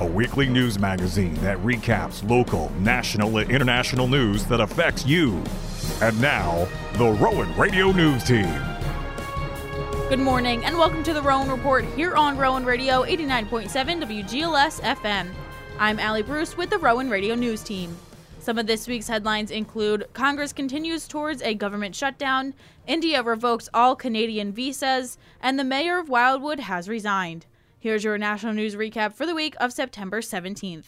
a weekly news magazine that recaps local, national, and international news that affects you. And now, the Rowan Radio News Team. Good morning and welcome to the Rowan Report here on Rowan Radio 89.7 WGLS FM. I'm Allie Bruce with the Rowan Radio News Team. Some of this week's headlines include Congress continues towards a government shutdown, India revokes all Canadian visas, and the mayor of Wildwood has resigned. Here's your national news recap for the week of September 17th.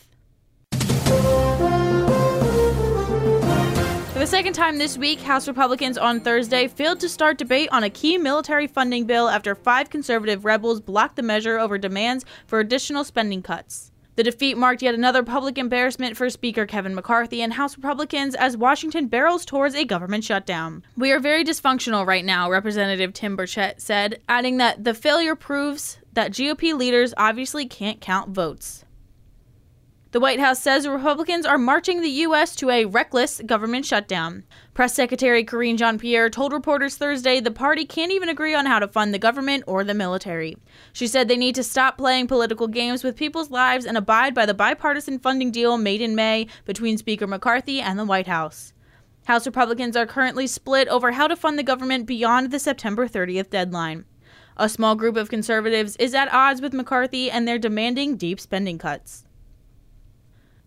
For the second time this week, House Republicans on Thursday failed to start debate on a key military funding bill after five conservative rebels blocked the measure over demands for additional spending cuts. The defeat marked yet another public embarrassment for Speaker Kevin McCarthy and House Republicans as Washington barrels towards a government shutdown. We are very dysfunctional right now, Representative Tim Burchett said, adding that the failure proves that GOP leaders obviously can't count votes. The White House says Republicans are marching the U.S. to a reckless government shutdown. Press Secretary Karine Jean Pierre told reporters Thursday the party can't even agree on how to fund the government or the military. She said they need to stop playing political games with people's lives and abide by the bipartisan funding deal made in May between Speaker McCarthy and the White House. House Republicans are currently split over how to fund the government beyond the September 30th deadline. A small group of conservatives is at odds with McCarthy and they're demanding deep spending cuts.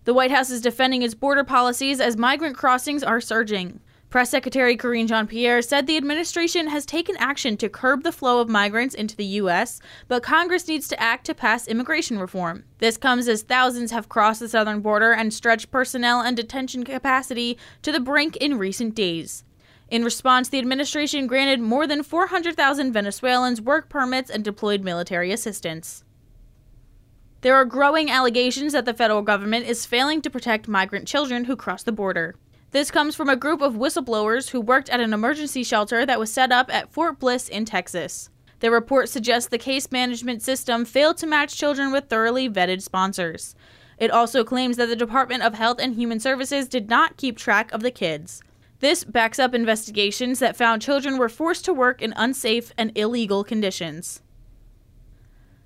The White House is defending its border policies as migrant crossings are surging. Press Secretary Karine Jean Pierre said the administration has taken action to curb the flow of migrants into the U.S., but Congress needs to act to pass immigration reform. This comes as thousands have crossed the southern border and stretched personnel and detention capacity to the brink in recent days. In response, the administration granted more than 400,000 Venezuelans work permits and deployed military assistance. There are growing allegations that the federal government is failing to protect migrant children who cross the border. This comes from a group of whistleblowers who worked at an emergency shelter that was set up at Fort Bliss in Texas. The report suggests the case management system failed to match children with thoroughly vetted sponsors. It also claims that the Department of Health and Human Services did not keep track of the kids. This backs up investigations that found children were forced to work in unsafe and illegal conditions.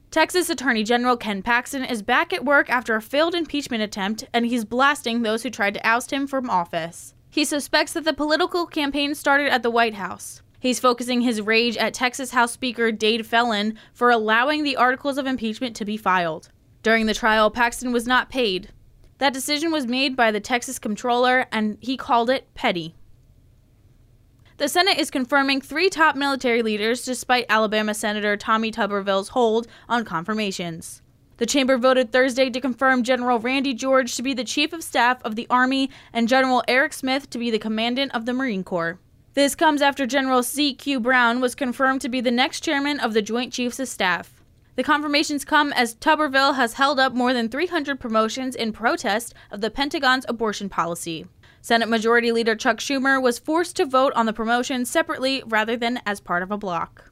Texas Attorney General Ken Paxton is back at work after a failed impeachment attempt, and he's blasting those who tried to oust him from office. He suspects that the political campaign started at the White House. He's focusing his rage at Texas House Speaker Dade Phelan for allowing the articles of impeachment to be filed. During the trial, Paxton was not paid. That decision was made by the Texas comptroller, and he called it petty. The Senate is confirming three top military leaders despite Alabama Senator Tommy Tuberville's hold on confirmations. The chamber voted Thursday to confirm General Randy George to be the Chief of Staff of the Army and General Eric Smith to be the Commandant of the Marine Corps. This comes after General C.Q. Brown was confirmed to be the next chairman of the Joint Chiefs of Staff. The confirmations come as Tuberville has held up more than 300 promotions in protest of the Pentagon's abortion policy. Senate Majority Leader Chuck Schumer was forced to vote on the promotion separately rather than as part of a block.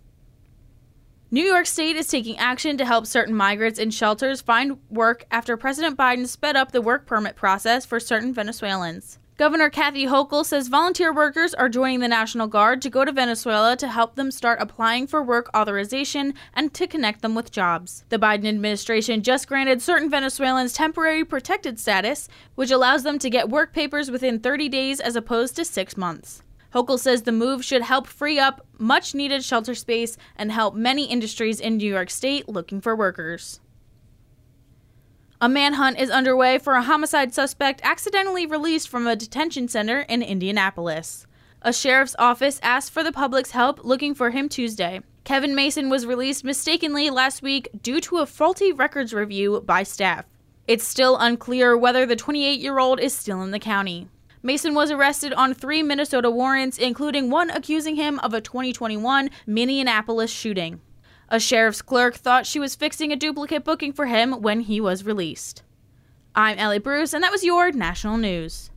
New York State is taking action to help certain migrants in shelters find work after President Biden sped up the work permit process for certain Venezuelans. Governor Kathy Hochul says volunteer workers are joining the National Guard to go to Venezuela to help them start applying for work authorization and to connect them with jobs. The Biden administration just granted certain Venezuelans temporary protected status, which allows them to get work papers within 30 days as opposed to six months. Hochul says the move should help free up much needed shelter space and help many industries in New York State looking for workers. A manhunt is underway for a homicide suspect accidentally released from a detention center in Indianapolis. A sheriff's office asked for the public's help looking for him Tuesday. Kevin Mason was released mistakenly last week due to a faulty records review by staff. It's still unclear whether the 28 year old is still in the county. Mason was arrested on three Minnesota warrants, including one accusing him of a 2021 Minneapolis shooting. A sheriff's clerk thought she was fixing a duplicate booking for him when he was released. I'm Ellie Bruce, and that was your national news.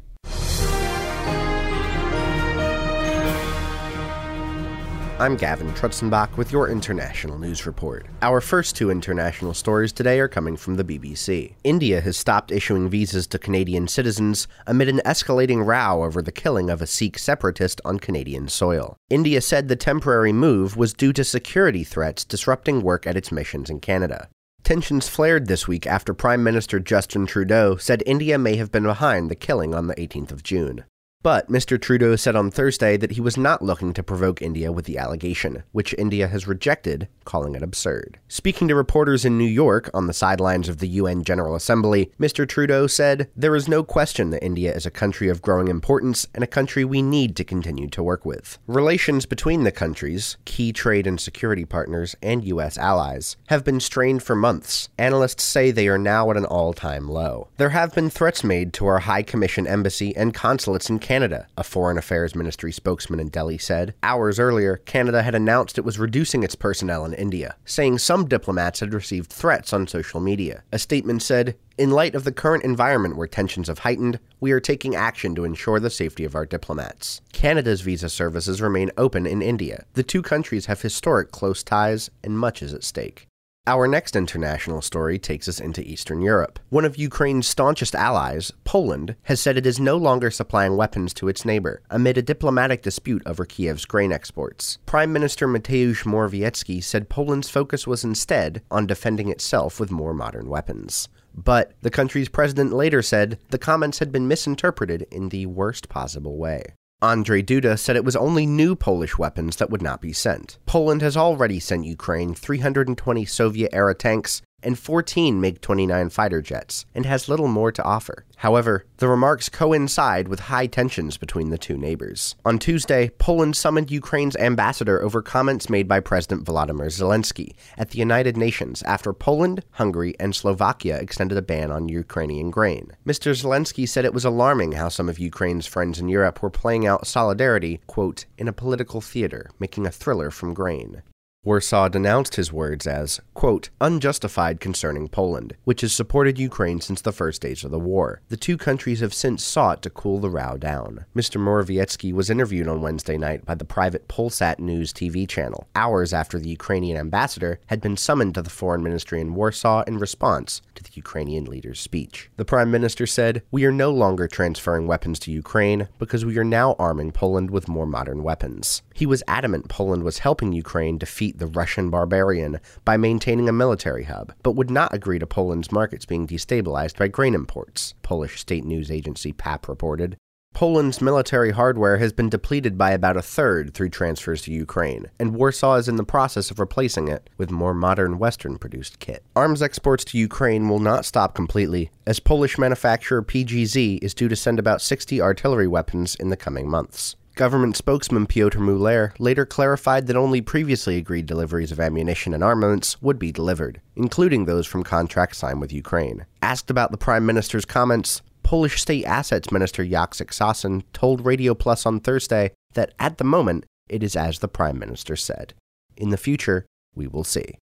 I'm Gavin Trutzenbach with your international news report. Our first two international stories today are coming from the BBC. India has stopped issuing visas to Canadian citizens amid an escalating row over the killing of a Sikh separatist on Canadian soil. India said the temporary move was due to security threats disrupting work at its missions in Canada. Tensions flared this week after Prime Minister Justin Trudeau said India may have been behind the killing on the 18th of June. But Mr. Trudeau said on Thursday that he was not looking to provoke India with the allegation, which India has rejected, calling it absurd. Speaking to reporters in New York on the sidelines of the UN General Assembly, Mr. Trudeau said, There is no question that India is a country of growing importance and a country we need to continue to work with. Relations between the countries, key trade and security partners, and U.S. allies, have been strained for months. Analysts say they are now at an all time low. There have been threats made to our High Commission embassy and consulates in Canada Canada, a Foreign Affairs Ministry spokesman in Delhi said. Hours earlier, Canada had announced it was reducing its personnel in India, saying some diplomats had received threats on social media. A statement said, in light of the current environment where tensions have heightened, we are taking action to ensure the safety of our diplomats. Canada's visa services remain open in India. The two countries have historic close ties, and much is at stake. Our next international story takes us into Eastern Europe. One of Ukraine's staunchest allies, Poland, has said it is no longer supplying weapons to its neighbor amid a diplomatic dispute over Kiev's grain exports. Prime Minister Mateusz Morawiecki said Poland's focus was instead on defending itself with more modern weapons. But the country's president later said the comments had been misinterpreted in the worst possible way. Andrzej Duda said it was only new Polish weapons that would not be sent. Poland has already sent Ukraine 320 Soviet era tanks and 14 MiG 29 fighter jets, and has little more to offer. However, the remarks coincide with high tensions between the two neighbors. On Tuesday, Poland summoned Ukraine's ambassador over comments made by President Volodymyr Zelensky at the United Nations after Poland, Hungary, and Slovakia extended a ban on Ukrainian grain. Mr. Zelensky said it was alarming how some of Ukraine's friends in Europe were playing out solidarity, quote, in a political theater, making a thriller from grain. Warsaw denounced his words as, quote, unjustified concerning Poland, which has supported Ukraine since the first days of the war. The two countries have since sought to cool the row down. Mr. Morawiecki was interviewed on Wednesday night by the private Polsat News TV channel, hours after the Ukrainian ambassador had been summoned to the foreign ministry in Warsaw in response the Ukrainian leader's speech. The prime minister said, We are no longer transferring weapons to Ukraine because we are now arming Poland with more modern weapons. He was adamant Poland was helping Ukraine defeat the Russian barbarian by maintaining a military hub, but would not agree to Poland's markets being destabilized by grain imports, Polish state news agency PAP reported. Poland's military hardware has been depleted by about a third through transfers to Ukraine, and Warsaw is in the process of replacing it with more modern Western produced kit. Arms exports to Ukraine will not stop completely, as Polish manufacturer PGZ is due to send about 60 artillery weapons in the coming months. Government spokesman Piotr Muller later clarified that only previously agreed deliveries of ammunition and armaments would be delivered, including those from contracts signed with Ukraine. Asked about the Prime Minister's comments, Polish State Assets Minister Jacek Sasin told Radio Plus on Thursday that at the moment it is as the Prime Minister said. In the future, we will see.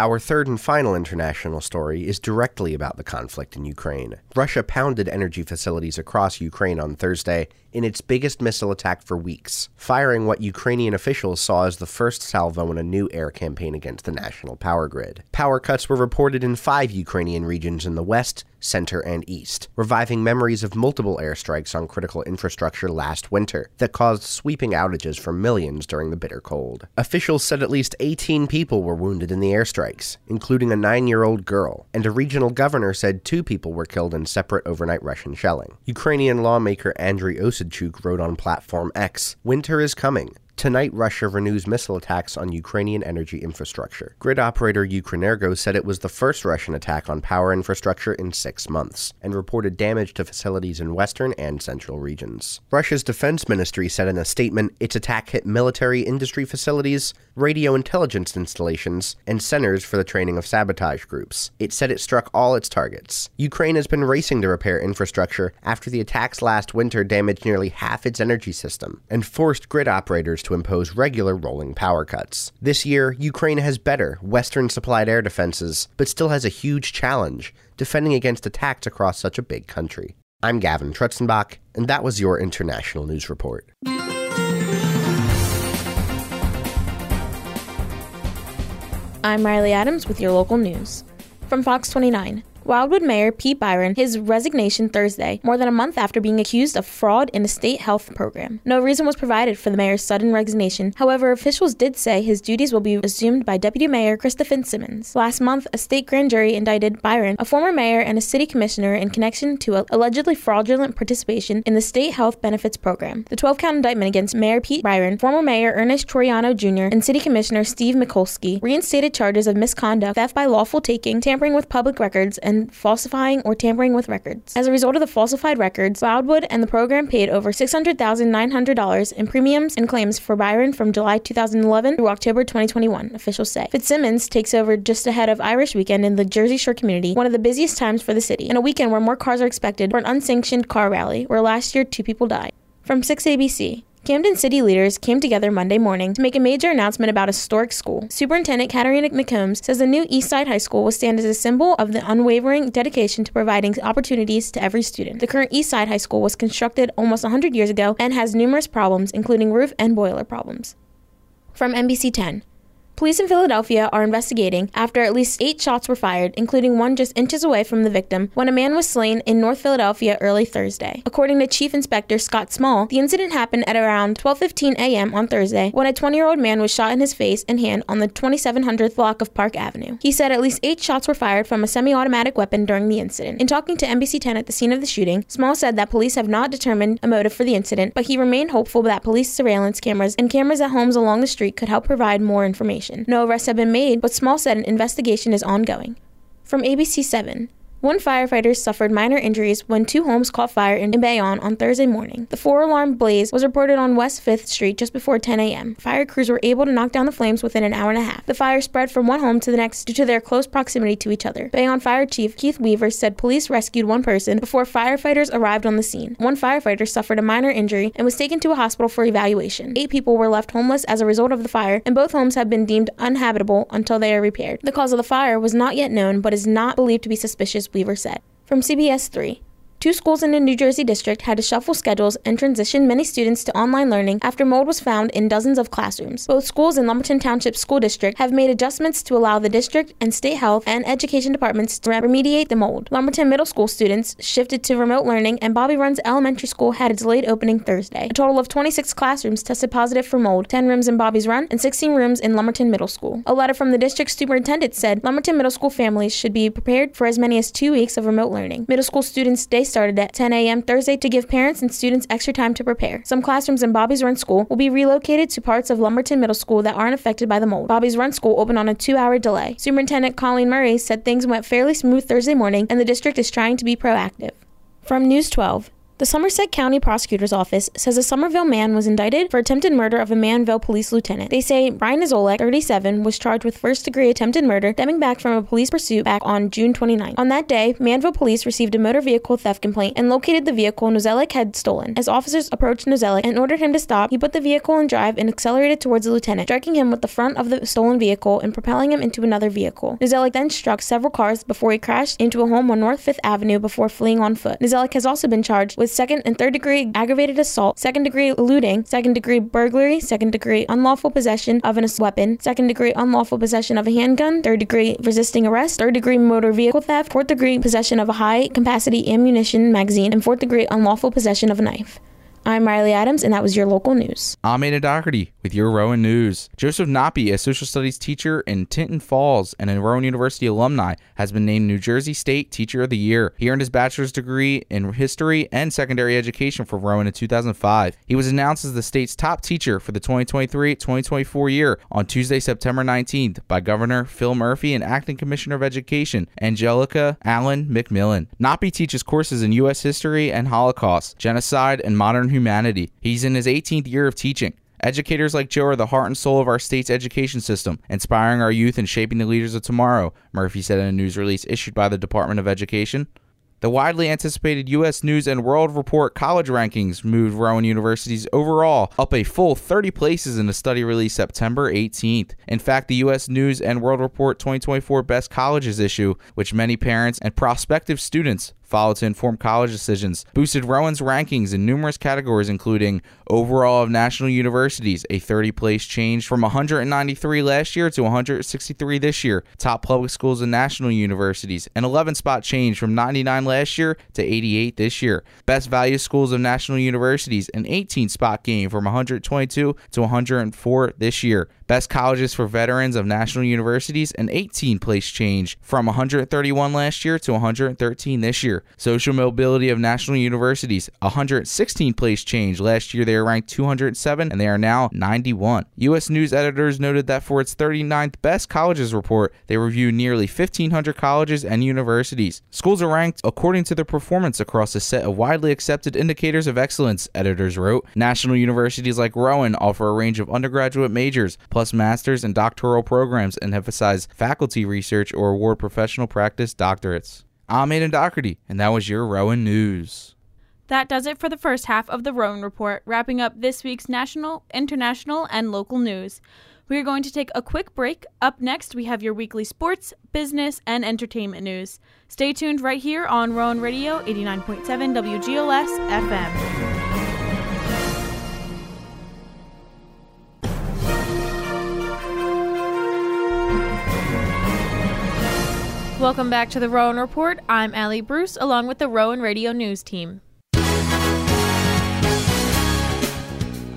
Our third and final international story is directly about the conflict in Ukraine. Russia pounded energy facilities across Ukraine on Thursday in its biggest missile attack for weeks, firing what Ukrainian officials saw as the first salvo in a new air campaign against the national power grid. Power cuts were reported in five Ukrainian regions in the west, center, and east, reviving memories of multiple airstrikes on critical infrastructure last winter that caused sweeping outages for millions during the bitter cold. Officials said at least 18 people were wounded in the airstrikes, including a nine year old girl, and a regional governor said two people were killed in separate overnight Russian shelling. Ukrainian lawmaker Andriy Osadchuk wrote on Platform X Winter is coming. Tonight, Russia renews missile attacks on Ukrainian energy infrastructure. Grid operator Ukrenergo said it was the first Russian attack on power infrastructure in six months, and reported damage to facilities in western and central regions. Russia's defense ministry said in a statement its attack hit military industry facilities, radio intelligence installations, and centers for the training of sabotage groups. It said it struck all its targets. Ukraine has been racing to repair infrastructure after the attacks last winter damaged nearly half its energy system and forced grid operators to impose regular rolling power cuts. This year, Ukraine has better Western supplied air defenses, but still has a huge challenge defending against attacks across such a big country. I'm Gavin Trutzenbach, and that was your International News Report. I'm Riley Adams with your local news. From Fox 29. Wildwood Mayor Pete Byron his resignation Thursday, more than a month after being accused of fraud in a state health program. No reason was provided for the mayor's sudden resignation. However, officials did say his duties will be assumed by Deputy Mayor Krista Simmons. Last month, a state grand jury indicted Byron, a former mayor and a city commissioner, in connection to allegedly fraudulent participation in the state health benefits program. The 12 count indictment against Mayor Pete Byron, former Mayor Ernest Troiano Jr., and City Commissioner Steve Mikulski reinstated charges of misconduct, theft by lawful taking, tampering with public records, and falsifying or tampering with records. As a result of the falsified records, Wildwood and the program paid over $600,900 in premiums and claims for Byron from July 2011 through October 2021, officials say. Fitzsimmons takes over just ahead of Irish Weekend in the Jersey Shore community, one of the busiest times for the city, and a weekend where more cars are expected for an unsanctioned car rally, where last year two people died. From 6ABC, Camden City leaders came together Monday morning to make a major announcement about a historic school. Superintendent Katrina McCombs says the new Eastside High School will stand as a symbol of the unwavering dedication to providing opportunities to every student. The current Eastside High School was constructed almost 100 years ago and has numerous problems, including roof and boiler problems. From NBC 10. Police in Philadelphia are investigating after at least eight shots were fired, including one just inches away from the victim, when a man was slain in North Philadelphia early Thursday. According to Chief Inspector Scott Small, the incident happened at around 12:15 a.m. on Thursday when a 20-year-old man was shot in his face and hand on the 2700th block of Park Avenue. He said at least eight shots were fired from a semi-automatic weapon during the incident. In talking to NBC 10 at the scene of the shooting, Small said that police have not determined a motive for the incident, but he remained hopeful that police surveillance cameras and cameras at homes along the street could help provide more information information. No arrests have been made, but Small said an investigation is ongoing. From ABC 7, one firefighter suffered minor injuries when two homes caught fire in Bayonne on Thursday morning. The four alarm blaze was reported on West 5th Street just before 10 a.m. Fire crews were able to knock down the flames within an hour and a half. The fire spread from one home to the next due to their close proximity to each other. Bayonne Fire Chief Keith Weaver said police rescued one person before firefighters arrived on the scene. One firefighter suffered a minor injury and was taken to a hospital for evaluation. Eight people were left homeless as a result of the fire, and both homes have been deemed uninhabitable until they are repaired. The cause of the fire was not yet known, but is not believed to be suspicious Weaver said. From CBS 3. Two schools in the New Jersey district had to shuffle schedules and transition many students to online learning after mold was found in dozens of classrooms. Both schools in Lumberton Township School District have made adjustments to allow the district and state health and education departments to remediate the mold. Lumberton Middle School students shifted to remote learning, and Bobby's Run Elementary School had a delayed opening Thursday. A total of 26 classrooms tested positive for mold 10 rooms in Bobby's Run and 16 rooms in Lumberton Middle School. A letter from the district superintendent said Lumberton Middle School families should be prepared for as many as two weeks of remote learning. Middle school students' day started at 10 a.m. Thursday to give parents and students extra time to prepare. Some classrooms in Bobby's Run School will be relocated to parts of Lumberton Middle School that aren't affected by the mold. Bobby's Run School opened on a two hour delay. Superintendent Colleen Murray said things went fairly smooth Thursday morning and the district is trying to be proactive. From News 12, the Somerset County Prosecutor's Office says a Somerville man was indicted for attempted murder of a Manville police lieutenant. They say Brian Izolek, 37, was charged with first degree attempted murder stemming back from a police pursuit back on June 29. On that day, Manville police received a motor vehicle theft complaint and located the vehicle Nozelek had stolen. As officers approached Nozelek and ordered him to stop, he put the vehicle in drive and accelerated towards the lieutenant, striking him with the front of the stolen vehicle and propelling him into another vehicle. Nozelek then struck several cars before he crashed into a home on North 5th Avenue before fleeing on foot. Nozelek has also been charged with with second and third degree aggravated assault, second degree looting, second degree burglary, second degree unlawful possession of an weapon, second degree unlawful possession of a handgun, third degree resisting arrest, third degree motor vehicle theft, fourth degree possession of a high capacity ammunition magazine, and fourth degree unlawful possession of a knife. I'm Riley Adams, and that was your local news. I'm Anna Doherty with your Rowan News. Joseph Nappi, a social studies teacher in Tinton Falls and a Rowan University alumni, has been named New Jersey State Teacher of the Year. He earned his bachelor's degree in history and secondary education from Rowan in 2005. He was announced as the state's top teacher for the 2023-2024 year on Tuesday, September 19th by Governor Phil Murphy and Acting Commissioner of Education Angelica Allen McMillan. Nappi teaches courses in U.S. history and Holocaust, genocide, and modern. He's in his 18th year of teaching. Educators like Joe are the heart and soul of our state's education system, inspiring our youth and shaping the leaders of tomorrow, Murphy said in a news release issued by the Department of Education. The widely anticipated U.S. News and World Report college rankings moved Rowan University's overall up a full 30 places in a study released September 18th. In fact, the U.S. News and World Report 2024 Best Colleges issue, which many parents and prospective students follow to inform college decisions, boosted Rowan's rankings in numerous categories, including overall of national universities, a 30 place change from 193 last year to 163 this year, top public schools and national universities, an 11 spot change from 99 last year to 88 this year, best value schools of national universities, an 18 spot gain from 122 to 104 this year. Best colleges for veterans of national universities, an 18 place change from 131 last year to 113 this year. Social mobility of national universities, 116 place change. Last year they were ranked 207 and they are now 91. U.S. News editors noted that for its 39th best colleges report, they reviewed nearly 1,500 colleges and universities. Schools are ranked according to their performance across a set of widely accepted indicators of excellence, editors wrote. National universities like Rowan offer a range of undergraduate majors plus master's and doctoral programs and emphasize faculty research or award professional practice doctorates. I'm Aidan Doherty, and that was your Rowan News. That does it for the first half of the Rowan Report, wrapping up this week's national, international, and local news. We are going to take a quick break. Up next, we have your weekly sports, business, and entertainment news. Stay tuned right here on Rowan Radio 89.7 WGLS FM. Welcome back to the Rowan Report. I'm Allie Bruce, along with the Rowan Radio News team.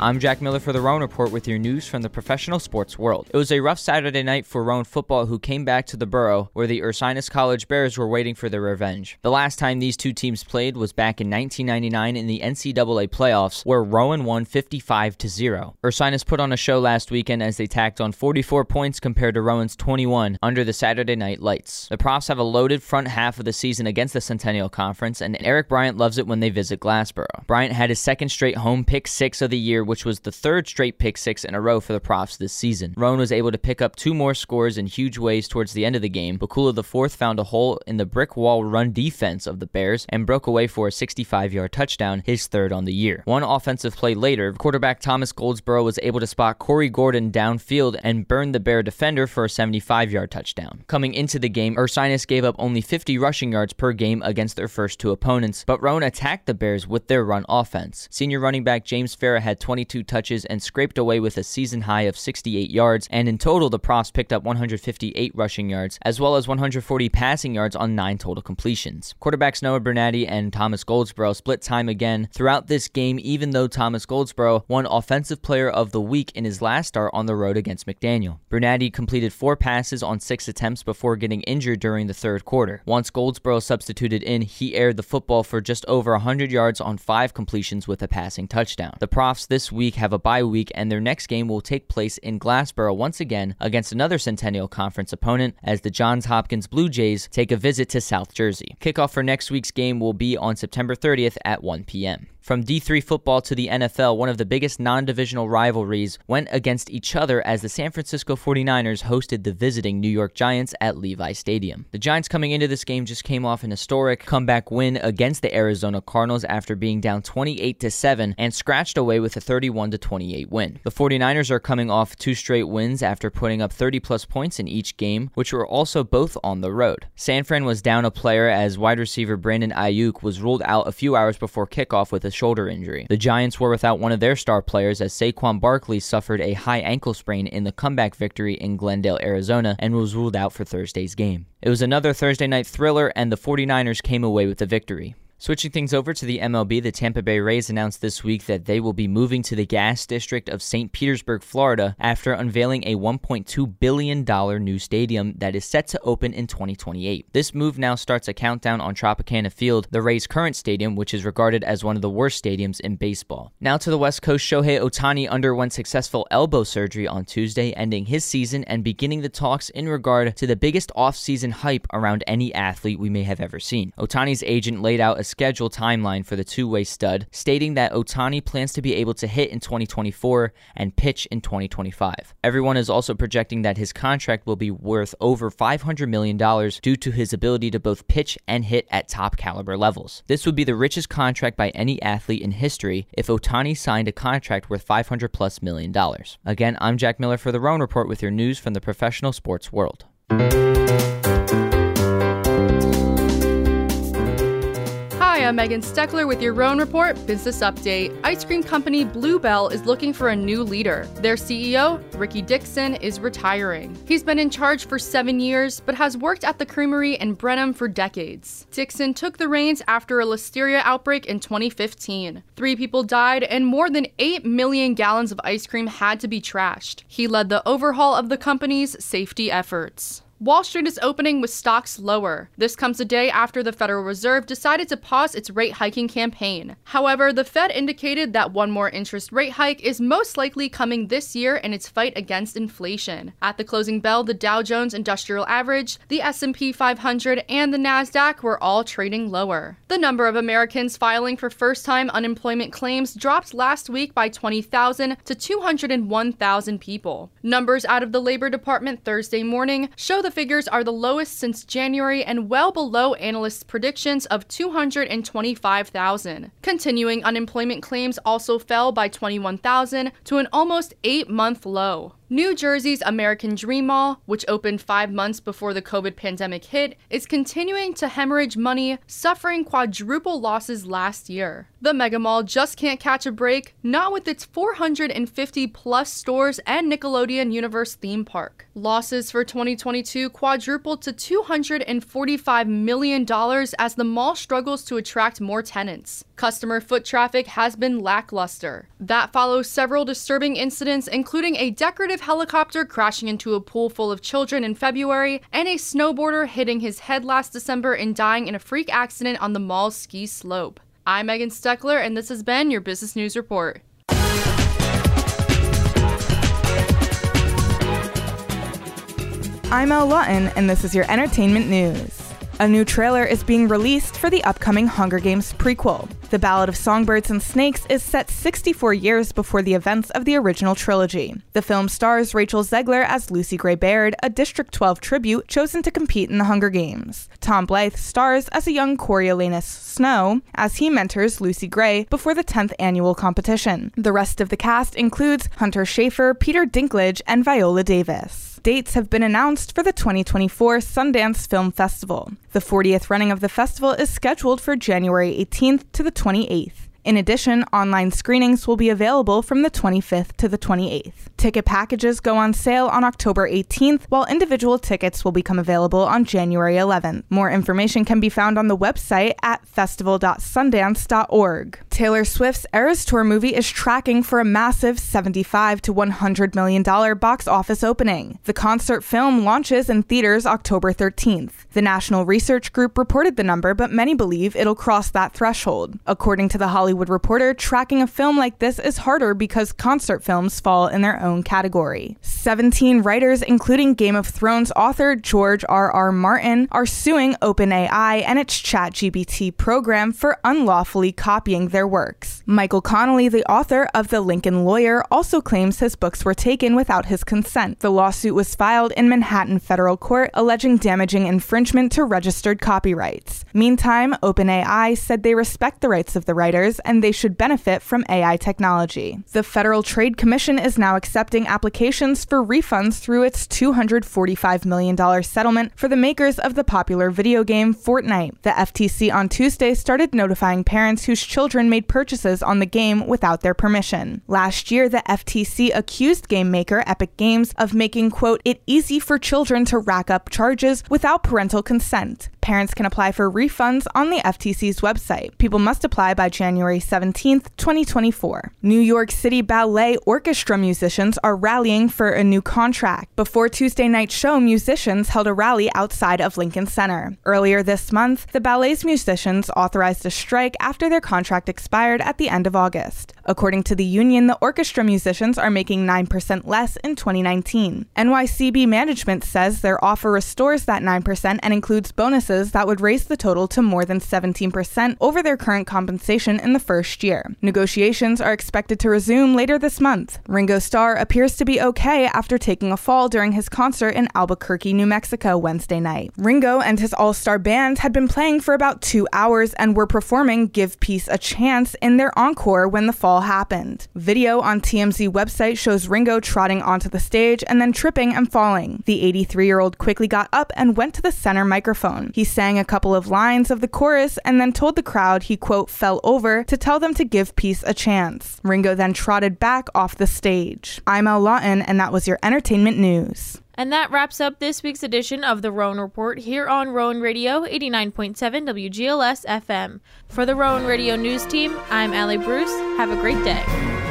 I'm Jack Miller for the Rowan Report with your news from the professional sports world. It was a rough Saturday night for Rowan football, who came back to the Borough, where the Ursinus College Bears were waiting for their revenge. The last time these two teams played was back in 1999 in the NCAA playoffs, where Rowan won 55 to 0. Ursinus put on a show last weekend as they tacked on 44 points compared to Rowan's 21 under the Saturday night lights. The Profs have a loaded front half of the season against the Centennial Conference, and Eric Bryant loves it when they visit Glassboro. Bryant had his second straight home pick six of the year which was the third straight pick six in a row for the Profs this season. Rowan was able to pick up two more scores in huge ways towards the end of the game. Bakula IV found a hole in the brick wall run defense of the Bears and broke away for a 65 yard touchdown, his third on the year. One offensive play later, quarterback Thomas Goldsboro was able to spot Corey Gordon downfield and burn the Bear defender for a 75 yard touchdown. Coming into the game, Ursinus gave up only 50 rushing yards per game against their first two opponents, but Rowan attacked the Bears with their run offense. Senior running back James Farah had 22 touches and scraped away with a season high of 68 yards, and in total, the Profs picked up 158 rushing yards, as well as 140 passing yards on 9 total completions. Quarterbacks Noah Bernardi and Thomas Goldsboro split time again throughout this game, even though Thomas Goldsboro won Offensive Player of the Week in his last start on the road against McDaniel. Bernardi completed four passes on six attempts before getting injured during the third quarter. Once Goldsboro substituted in, he aired the football for just over 100 yards on five completions with a passing touchdown. The Profs this week have a bye week, and their next game will take place in Glassboro once again against another Centennial Conference opponent as the Johns Hopkins Blue Jays take a visit to South Jersey. Kickoff for next week's game will be on September 30th at 1 p.m. From D3 football to the NFL, one of the biggest non divisional rivalries went against each other as the San Francisco 49ers hosted the visiting New York Giants at Levi Stadium. The Giants coming into this game just came off an historic comeback win against the Arizona Cardinals after being down 28 to 7 and scratched away with a 31 to 28 win. The 49ers are coming off two straight wins after putting up 30 plus points in each game, which were also both on the road. San Fran was down a player as wide receiver Brandon Aiyuk was ruled out a few hours before kickoff with a shoulder injury. The Giants were without one of their star players as Saquon Barkley suffered a high ankle sprain in the comeback victory in Glendale, Arizona, and was ruled out for Thursday's game. It was another Thursday night thriller, and the 49ers came away with the victory. Switching things over to the MLB, the Tampa Bay Rays announced this week that they will be moving to the gas district of St. Petersburg, Florida, after unveiling a $1.2 billion new stadium that is set to open in 2028. This move now starts a countdown on Tropicana Field, the Rays' current stadium, which is regarded as one of the worst stadiums in baseball. Now to the West Coast, Shohei Ohtani underwent successful elbow surgery on Tuesday, ending his season and beginning the talks in regard to the biggest offseason hype around any athlete we may have ever seen. Ohtani's agent laid out a schedule timeline for the two way stud, stating that Ohtani plans to be able to hit in 2024 and pitch in 2025. Everyone is also projecting that his contract will be worth over $500 million due to his ability to both pitch and hit at top caliber levels. This would be the richest contract by any athlete in history if Ohtani signed a contract worth 500 plus million dollars. Again, I'm Jack Miller for the Rowan Report with your news from the professional sports world. Hi, I'm Megan Steckler with your Rowan Report Business Update. Ice cream company Bluebell is looking for a new leader. Their CEO, Ricky Dixon, is retiring. He's been in charge for seven years, but has worked at the creamery in Brenham for decades. Dixon took the reins after a listeria outbreak in 2015. Three people died, and more than 8 million gallons of ice cream had to be trashed. He led the overhaul of the company's safety efforts. Wall Street is opening with stocks lower. This comes a day after the Federal Reserve decided to pause its rate hiking campaign. However, the Fed indicated that one more interest rate hike is most likely coming this year in its fight against inflation. At the closing bell, the Dow Jones Industrial Average, the S&P 500, and the Nasdaq were all trading lower. The number of Americans filing for first-time unemployment claims dropped last week by 20,000 to 201,000 people. Numbers out of the Labor Department Thursday morning show the figures are the lowest since January and well below analysts' predictions of 225,000. Continuing unemployment claims also fell by 21,000 to an almost eight month low. New Jersey's American Dream Mall, which opened five months before the COVID pandemic hit, is continuing to hemorrhage money, suffering quadruple losses last year. The mega mall just can't catch a break, not with its 450 plus stores and Nickelodeon Universe theme park. Losses for 2022 quadrupled to $245 million as the mall struggles to attract more tenants. Customer foot traffic has been lackluster. That follows several disturbing incidents, including a decorative helicopter crashing into a pool full of children in February, and a snowboarder hitting his head last December and dying in a freak accident on the mall's ski slope. I'm Megan Steckler, and this has been your Business News Report. I'm Elle Lawton, and this is your entertainment news. A new trailer is being released for the upcoming Hunger Games prequel. The Ballad of Songbirds and Snakes is set 64 years before the events of the original trilogy. The film stars Rachel Zegler as Lucy Gray Baird, a District 12 tribute chosen to compete in the Hunger Games. Tom Blythe stars as a young Coriolanus Snow as he mentors Lucy Gray before the 10th annual competition. The rest of the cast includes Hunter Schafer, Peter Dinklage, and Viola Davis dates have been announced for the 2024 Sundance Film Festival. The 40th running of the festival is scheduled for January 18th to the 28th. In addition, online screenings will be available from the 25th to the 28th. Ticket packages go on sale on October 18th, while individual tickets will become available on January 11th. More information can be found on the website at festival.sundance.org. Taylor Swift's Eras Tour movie is tracking for a massive 75 to 100 million dollar box office opening. The concert film launches in theaters October 13th. The National Research Group reported the number, but many believe it'll cross that threshold. According to the Hollywood Reporter, tracking a film like this is harder because concert films fall in their own category. 17 writers, including Game of Thrones author George R. R. Martin, are suing OpenAI and its ChatGPT program for unlawfully copying their works. Michael Connelly, the author of The Lincoln Lawyer, also claims his books were taken without his consent. The lawsuit was filed in Manhattan federal court, alleging damaging infringement to registered copyrights. Meantime, OpenAI said they respect the rights of the writers and they should benefit from AI technology. The Federal Trade Commission is now accepting applications for refunds through its $245 million settlement for the makers of the popular video game Fortnite. The FTC on Tuesday started notifying parents whose children made purchases on the game without their permission. Last year, the FTC accused game maker Epic Games of making, quote, it easy for children to rack up charges without parental consent. Parents can apply for refunds on the FTC's website. People must apply by January 17th, 2024. New York City Ballet Orchestra musicians are rallying for a new contract. Before Tuesday night's show, musicians held a rally outside of Lincoln Center. Earlier this month, the ballet's musicians authorized a strike after their contract expired at the end of August. According to the union, the orchestra musicians are making 9% less in 2019. NYCB management says their offer restores that 9% and includes bonuses that would raise the total to more than 17% over their current compensation in the first year. Negotiations are expected to resume later this month. Ringo Starr appears to be okay after taking a fall during his concert in Albuquerque, New Mexico Wednesday night. Ringo and his all star band had been playing for about two hours and were performing Give Peace a Chance in their encore when the fall happened. Video on TMZ website shows Ringo trotting onto the stage and then tripping and falling. The 83 year old quickly got up and went to the center microphone. He sang a couple of lines of the chorus and then told the crowd he, quote, fell over to tell them to give peace a chance. Ringo then trotted back off the stage. I'm Elle Lawton, and that was your entertainment news. And that wraps up this week's edition of the Rowan Report here on Rowan Radio 89.7 WGLS FM. For the Rowan Radio News Team, I'm Allie Bruce. Have a great day.